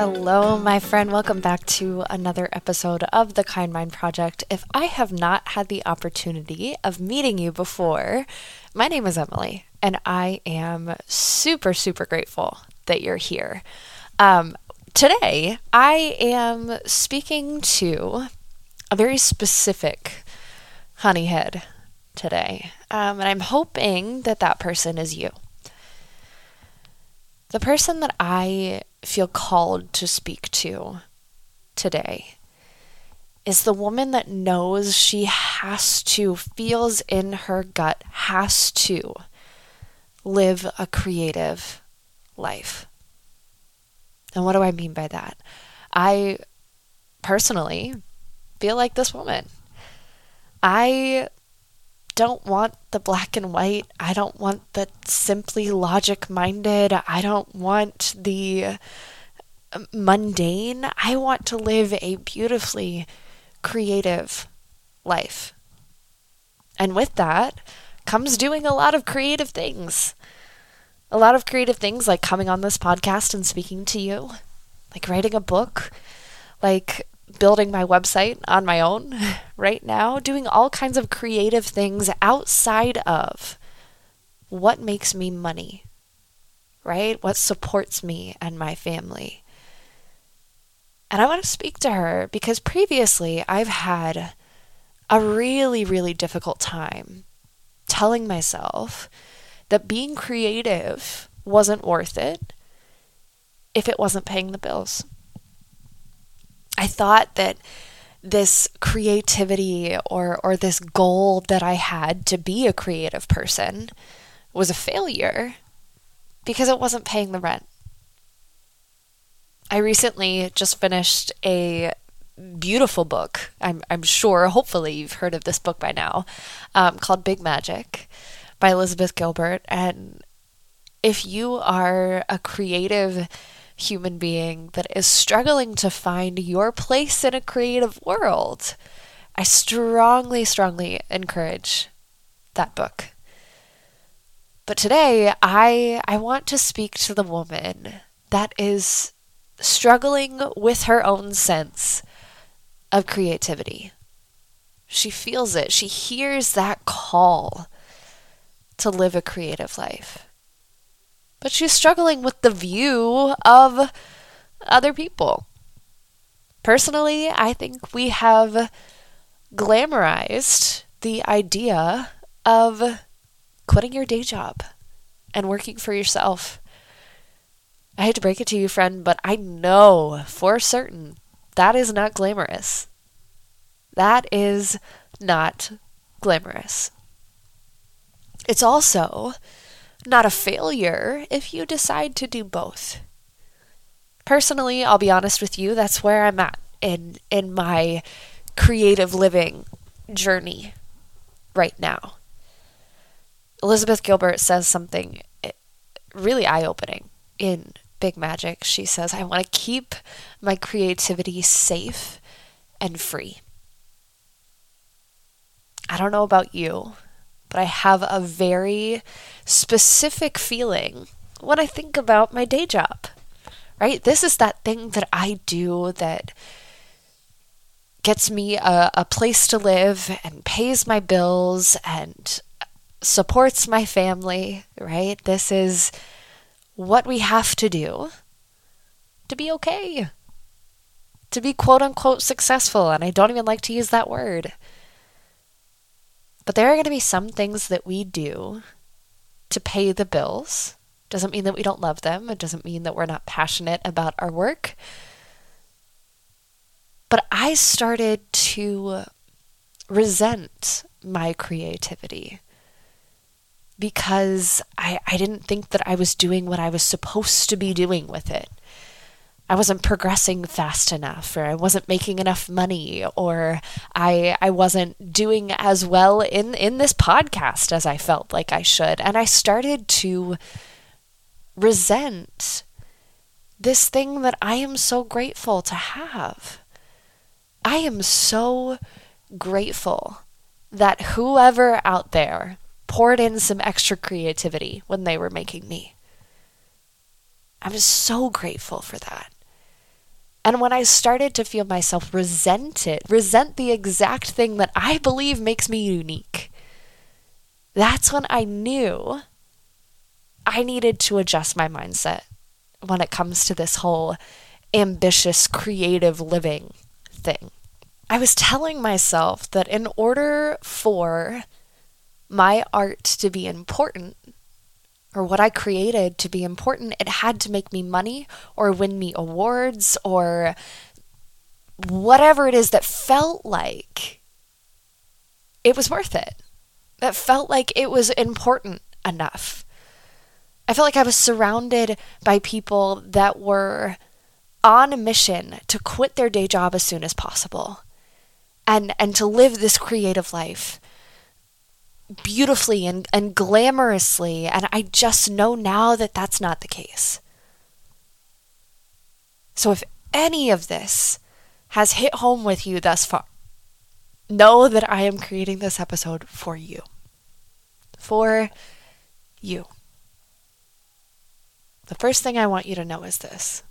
Hello, my friend. Welcome back to another episode of the Kind Mind Project. If I have not had the opportunity of meeting you before, my name is Emily, and I am super, super grateful that you're here. Um, today, I am speaking to a very specific honeyhead today, um, and I'm hoping that that person is you. The person that I feel called to speak to today is the woman that knows she has to, feels in her gut, has to live a creative life. And what do I mean by that? I personally feel like this woman. I don't want the black and white. I don't want the simply logic minded. I don't want the um, mundane. I want to live a beautifully creative life. And with that comes doing a lot of creative things. A lot of creative things like coming on this podcast and speaking to you, like writing a book, like building my website on my own right now, doing all kinds of creative things outside of what makes me money, right? What supports me and my family. And I want to speak to her because previously I've had a really, really difficult time telling myself that being creative wasn't worth it if it wasn't paying the bills. I thought that this creativity or or this goal that I had to be a creative person was a failure because it wasn't paying the rent. I recently just finished a beautiful book. I'm I'm sure, hopefully, you've heard of this book by now, um, called Big Magic by Elizabeth Gilbert. And if you are a creative human being that is struggling to find your place in a creative world, I strongly, strongly encourage that book. But today, I, I want to speak to the woman that is struggling with her own sense of creativity. She feels it, she hears that call to live a creative life but she's struggling with the view of other people. Personally, I think we have glamorized the idea of quitting your day job and working for yourself. I hate to break it to you, friend, but I know for certain that is not glamorous. That is not glamorous. It's also not a failure if you decide to do both. Personally, I'll be honest with you, that's where I'm at in in my creative living journey right now. Elizabeth Gilbert says something eh, really eye-opening in Big Magic. She says, "I want to keep my creativity safe and free." I don't know about you, but I have a very specific feeling when I think about my day job, right? This is that thing that I do that gets me a, a place to live and pays my bills and supports my family, right? This is what we have to do to be okay, to be quote unquote successful. And I don't even like to use that word. But there are going to be some things that we do to pay the bills. Doesn't mean that we don't love them. It doesn't mean that we're not passionate about our work. But I started to resent my creativity because I, I didn't think that I was doing what I was supposed to be doing with it. I wasn't progressing fast enough, or I wasn't making enough money, or I I wasn't doing as well in in this podcast as I felt like I should, and I started to resent this thing that I am so grateful to have. I am so grateful that whoever out there poured in some extra creativity when they were making me. I'm so grateful for that. And when I started to feel myself resent it, resent the exact thing that I believe makes me unique, that's when I knew I needed to adjust my mindset when it comes to this whole ambitious, creative living thing. I was telling myself that in order for my art to be important, or what I created to be important, it had to make me money or win me awards or whatever it is that felt like it was worth it. That felt like it was important enough. I felt like I was surrounded by people that were on a mission to quit their day job as soon as possible and and to live this creative life beautifully and, and glamorously and i just know now that that's not the case. So if any of this has hit home with you thus far know that i am creating this episode for you. For you. The first thing I want you to know is this.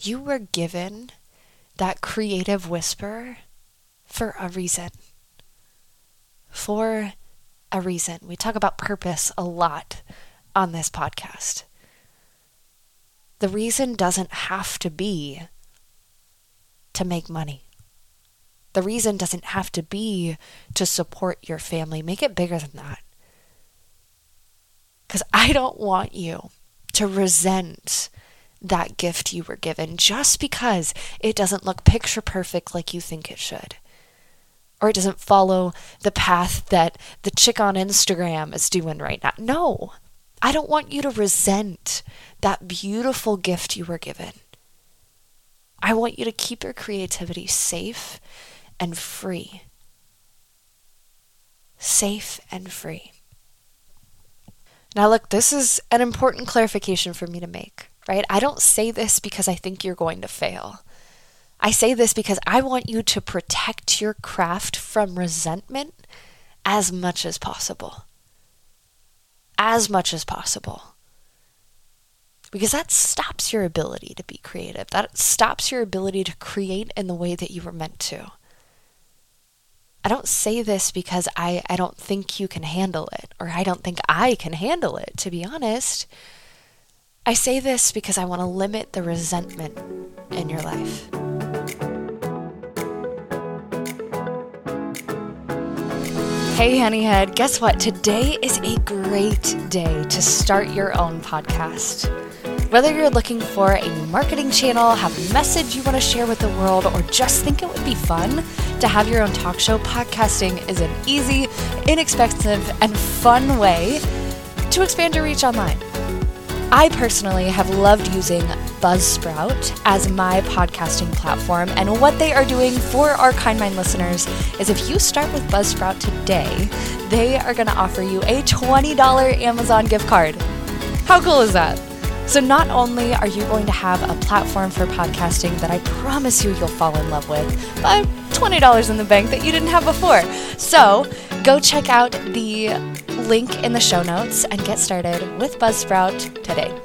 You were given that creative whisper for a reason. For a reason. We talk about purpose a lot on this podcast. The reason doesn't have to be to make money. The reason doesn't have to be to support your family. Make it bigger than that. Because I don't want you to resent that gift you were given just because it doesn't look picture perfect like you think it should. Or it doesn't follow the path that the chick on Instagram is doing right now. No, I don't want you to resent that beautiful gift you were given. I want you to keep your creativity safe and free. Safe and free. Now, look, this is an important clarification for me to make, right? I don't say this because I think you're going to fail. I say this because I want you to protect your craft from resentment as much as possible. As much as possible. Because that stops your ability to be creative. That stops your ability to create in the way that you were meant to. I don't say this because I, I don't think you can handle it, or I don't think I can handle it, to be honest. I say this because I want to limit the resentment in your life. Hey, Honeyhead, guess what? Today is a great day to start your own podcast. Whether you're looking for a marketing channel, have a message you want to share with the world, or just think it would be fun to have your own talk show, podcasting is an easy, inexpensive, and fun way to expand your reach online. I personally have loved using Buzzsprout as my podcasting platform, and what they are doing for our Kind Mind listeners is if you start with Buzzsprout today, they are going to offer you a $20 Amazon gift card. How cool is that? So, not only are you going to have a platform for podcasting that I promise you you'll fall in love with, but $20 in the bank that you didn't have before. So, go check out the link in the show notes and get started with Buzzsprout today.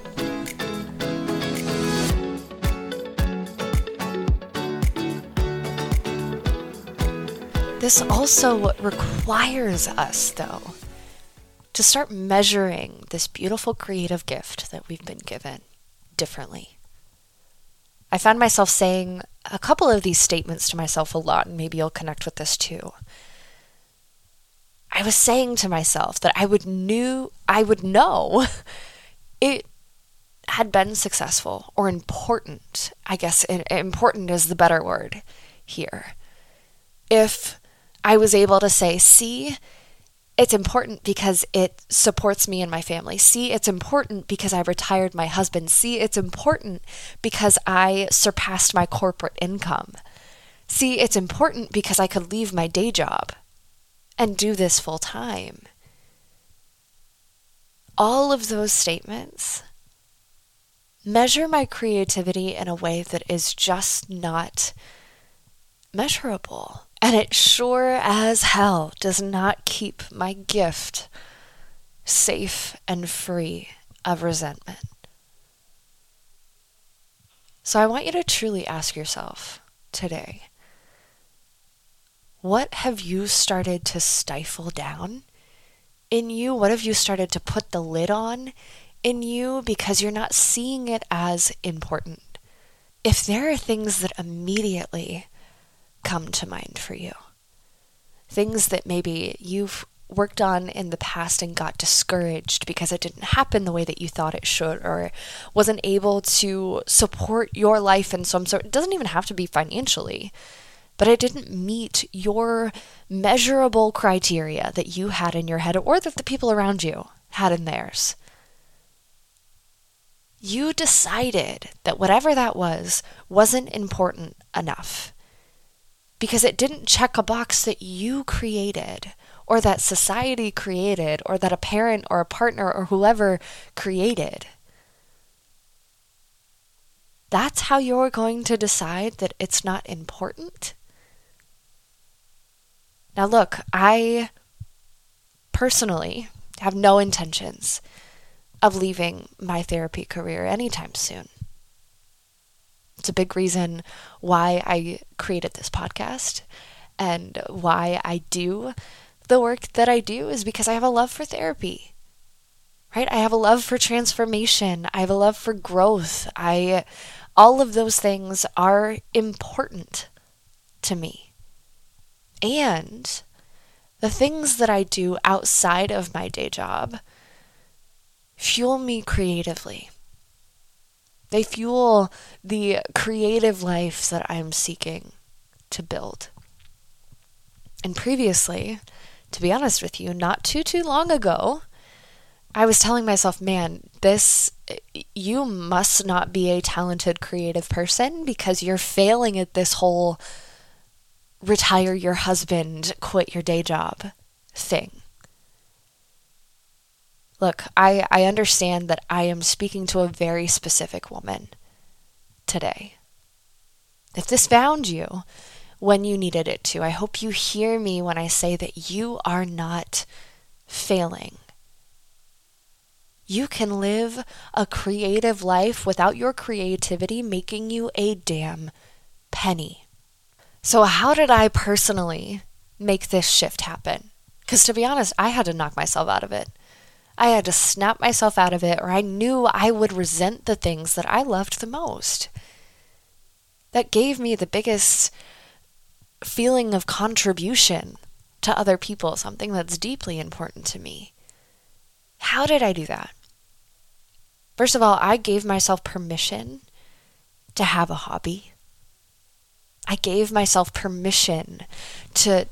This also requires us, though, to start measuring this beautiful creative gift that we've been given differently. I found myself saying a couple of these statements to myself a lot, and maybe you'll connect with this too. I was saying to myself that I would knew I would know it had been successful or important, I guess important is the better word here. If I was able to say, see, it's important because it supports me and my family. See, it's important because I retired my husband. See, it's important because I surpassed my corporate income. See, it's important because I could leave my day job and do this full time. All of those statements measure my creativity in a way that is just not measurable. And it sure as hell does not keep my gift safe and free of resentment. So I want you to truly ask yourself today what have you started to stifle down in you? What have you started to put the lid on in you because you're not seeing it as important? If there are things that immediately come to mind for you, things that maybe you've worked on in the past and got discouraged because it didn't happen the way that you thought it should or wasn't able to support your life in some sort it doesn't even have to be financially but it didn't meet your measurable criteria that you had in your head or that the people around you had in theirs. You decided that whatever that was wasn't important enough because it didn't check a box that you created or that society created or that a parent or a partner or whoever created. That's how you're going to decide that it's not important? Now, look, I personally have no intentions of leaving my therapy career anytime soon. It's a big reason why I created this podcast and why I do the work that I do is because I have a love for therapy. Right? I have a love for transformation. I have a love for growth. I all of those things are important to me. And the things that I do outside of my day job fuel me creatively. They fuel the creative life that I'm seeking to build. And previously, to be honest with you, not too, too long ago, I was telling myself, man, this, you must not be a talented creative person because you're failing at this whole retire your husband, quit your day job thing. Look, I, I understand that I am speaking to a very specific woman today. If this found you when you needed it to, I hope you hear me when I say that you are not failing. You can live a creative life without your creativity making you a damn penny. So, how did I personally make this shift happen? Because to be honest, I had to knock myself out of it. I had to snap myself out of it, or I knew I would resent the things that I loved the most. That gave me the biggest feeling of contribution to other people, something that's deeply important to me. How did I do that? First of all, I gave myself permission to have a hobby. I gave myself permission to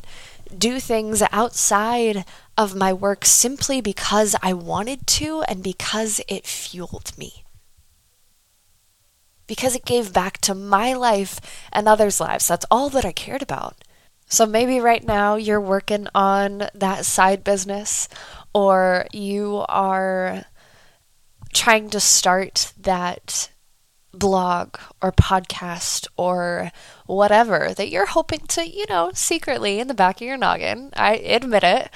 do things outside of my work simply because I wanted to and because it fueled me. Because it gave back to my life and others' lives. That's all that I cared about. So maybe right now you're working on that side business or you are trying to start that blog or podcast or whatever that you're hoping to, you know, secretly in the back of your noggin, I admit it,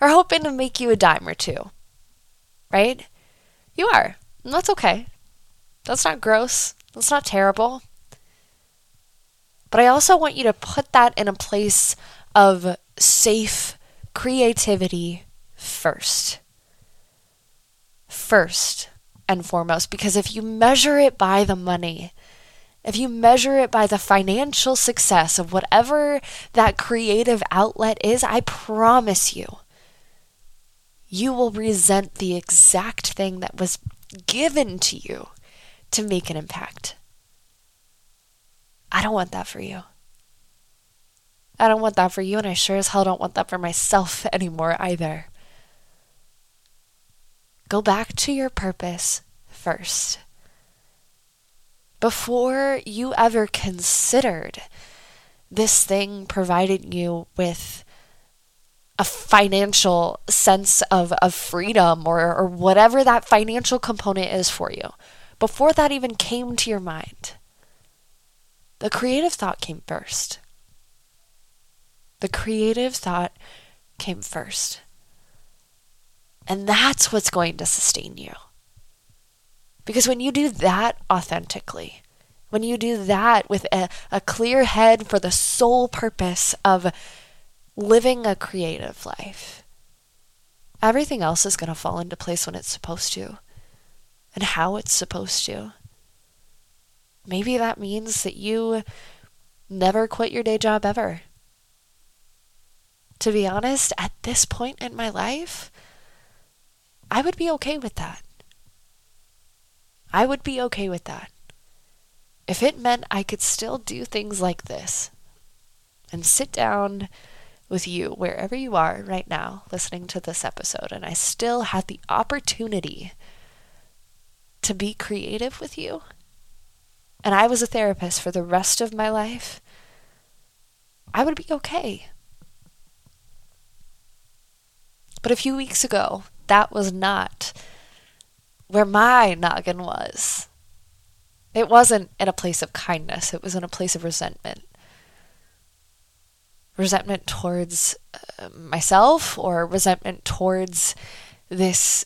are hoping to make you a dime or two. Right? You are. And that's okay. That's not gross. That's not terrible. But I also want you to put that in a place of safe creativity first. First and foremost, because if you measure it by the money, if you measure it by the financial success of whatever that creative outlet is, I promise you, you will resent the exact thing that was given to you to make an impact. I don't want that for you. I don't want that for you, and I sure as hell don't want that for myself anymore either. Go back to your purpose first. Before you ever considered this thing providing you with a financial sense of, of freedom or, or whatever that financial component is for you, before that even came to your mind, the creative thought came first. The creative thought came first. And that's what's going to sustain you. Because when you do that authentically, when you do that with a, a clear head for the sole purpose of living a creative life, everything else is going to fall into place when it's supposed to and how it's supposed to. Maybe that means that you never quit your day job ever. To be honest, at this point in my life, I would be okay with that. I would be okay with that. If it meant I could still do things like this and sit down with you wherever you are right now listening to this episode, and I still had the opportunity to be creative with you, and I was a therapist for the rest of my life, I would be okay. But a few weeks ago, that was not where my noggin was. It wasn't in a place of kindness, it was in a place of resentment. Resentment towards uh, myself or resentment towards this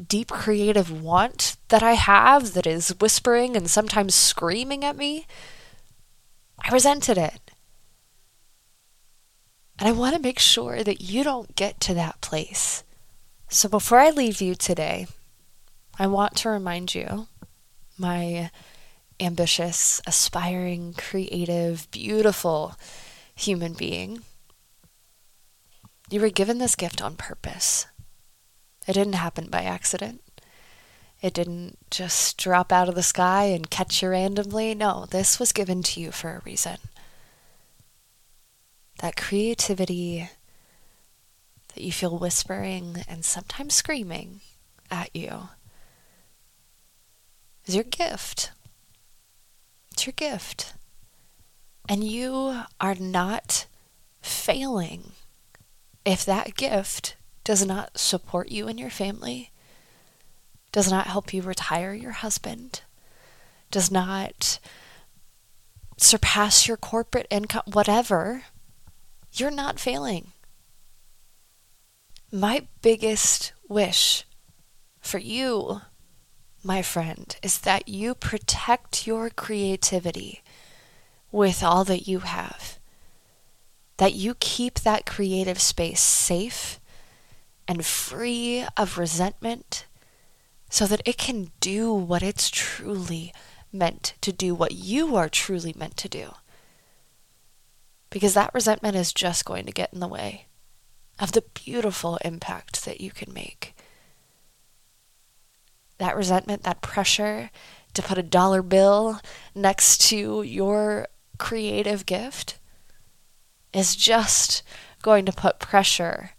deep creative want that I have that is whispering and sometimes screaming at me. I resented it. And I want to make sure that you don't get to that place. So before I leave you today, I want to remind you, my ambitious, aspiring, creative, beautiful human being, you were given this gift on purpose. It didn't happen by accident. It didn't just drop out of the sky and catch you randomly. No, this was given to you for a reason. That creativity that you feel whispering and sometimes screaming at you is your gift. It's your gift. And you are not failing if that gift does not support you and your family, does not help you retire your husband, does not surpass your corporate income, whatever, you're not failing. My biggest wish for you, my friend, is that you protect your creativity with all that you have. That you keep that creative space safe and free of resentment so that it can do what it's truly meant to do, what you are truly meant to do. Because that resentment is just going to get in the way of the beautiful impact that you can make. That resentment, that pressure to put a dollar bill next to your creative gift is just going to put pressure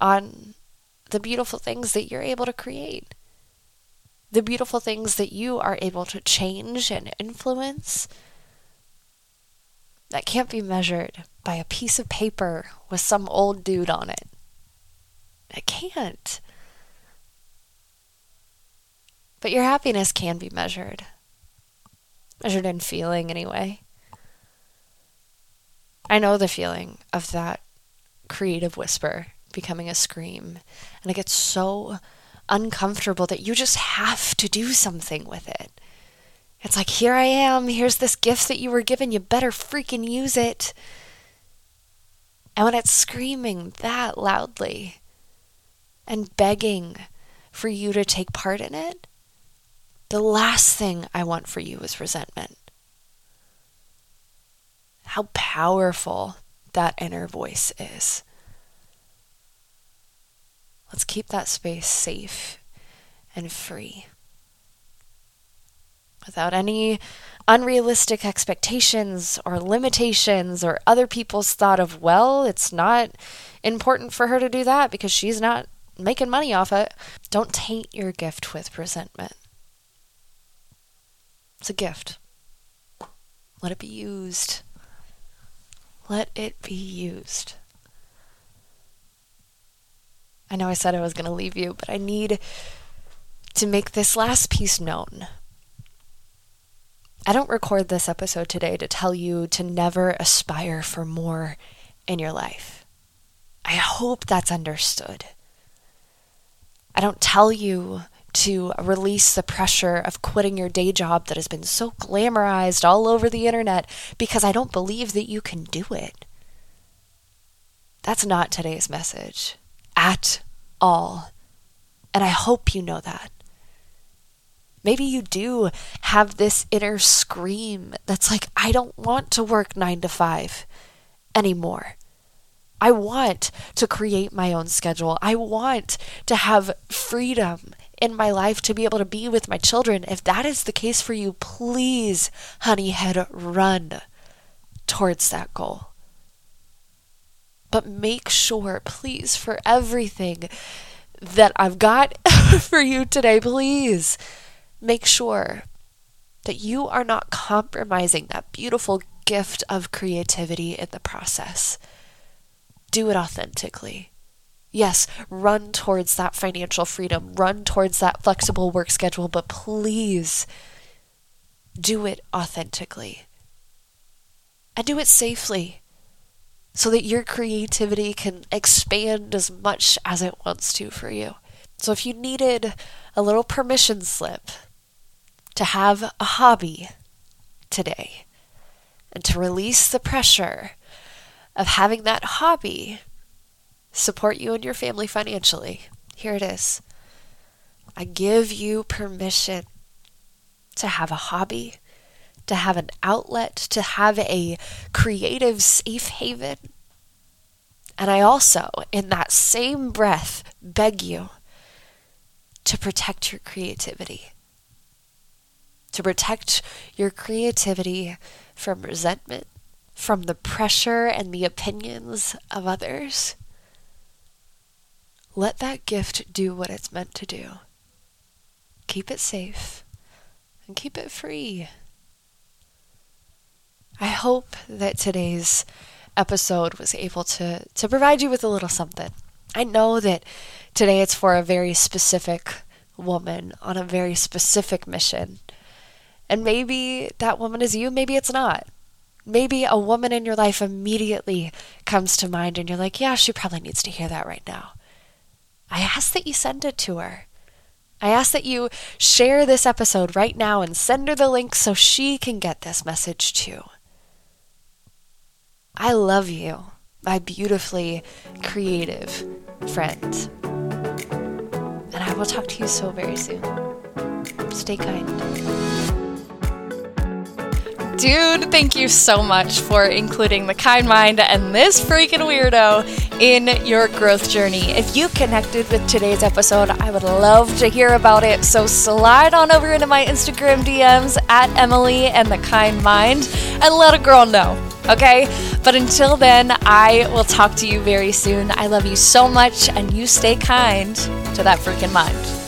on the beautiful things that you're able to create, the beautiful things that you are able to change and influence that can't be measured by a piece of paper with some old dude on it. It can't. But your happiness can be measured. Measured in feeling, anyway. I know the feeling of that creative whisper becoming a scream, and it gets so uncomfortable that you just have to do something with it. It's like, here I am, here's this gift that you were given, you better freaking use it. And when it's screaming that loudly and begging for you to take part in it, the last thing I want for you is resentment. How powerful that inner voice is. Let's keep that space safe and free. Without any unrealistic expectations or limitations or other people's thought of, well, it's not important for her to do that because she's not making money off it. Don't taint your gift with resentment. It's a gift. Let it be used. Let it be used. I know I said I was going to leave you, but I need to make this last piece known. I don't record this episode today to tell you to never aspire for more in your life. I hope that's understood. I don't tell you to release the pressure of quitting your day job that has been so glamorized all over the internet because I don't believe that you can do it. That's not today's message at all. And I hope you know that. Maybe you do have this inner scream that's like, I don't want to work nine to five anymore. I want to create my own schedule. I want to have freedom in my life to be able to be with my children. If that is the case for you, please, honeyhead, run towards that goal. But make sure, please, for everything that I've got for you today, please make sure that you are not compromising that beautiful gift of creativity in the process. Do it authentically. Yes, run towards that financial freedom, run towards that flexible work schedule, but please do it authentically. And do it safely so that your creativity can expand as much as it wants to for you. So if you needed a little permission slip to have a hobby today and to release the pressure of having that hobby support you and your family financially. Here it is. I give you permission to have a hobby, to have an outlet, to have a creative safe haven. And I also, in that same breath, beg you to protect your creativity to protect your creativity from resentment, from the pressure and the opinions of others. Let that gift do what it's meant to do. Keep it safe and keep it free. I hope that today's episode was able to, to provide you with a little something. I know that today it's for a very specific woman on a very specific mission. And maybe that woman is you, maybe it's not. Maybe a woman in your life immediately comes to mind and you're like, yeah, she probably needs to hear that right now. I ask that you send it to her. I ask that you share this episode right now and send her the link so she can get this message too. I love you, my beautifully creative friend. And I will talk to you so very soon. Stay kind. Dude, thank you so much for including the kind mind and this freaking weirdo in your growth journey. If you connected with today's episode, I would love to hear about it. So slide on over into my Instagram DMs at Emily and the Kind Mind and let a girl know. Okay? But until then, I will talk to you very soon. I love you so much, and you stay kind to that freaking mind.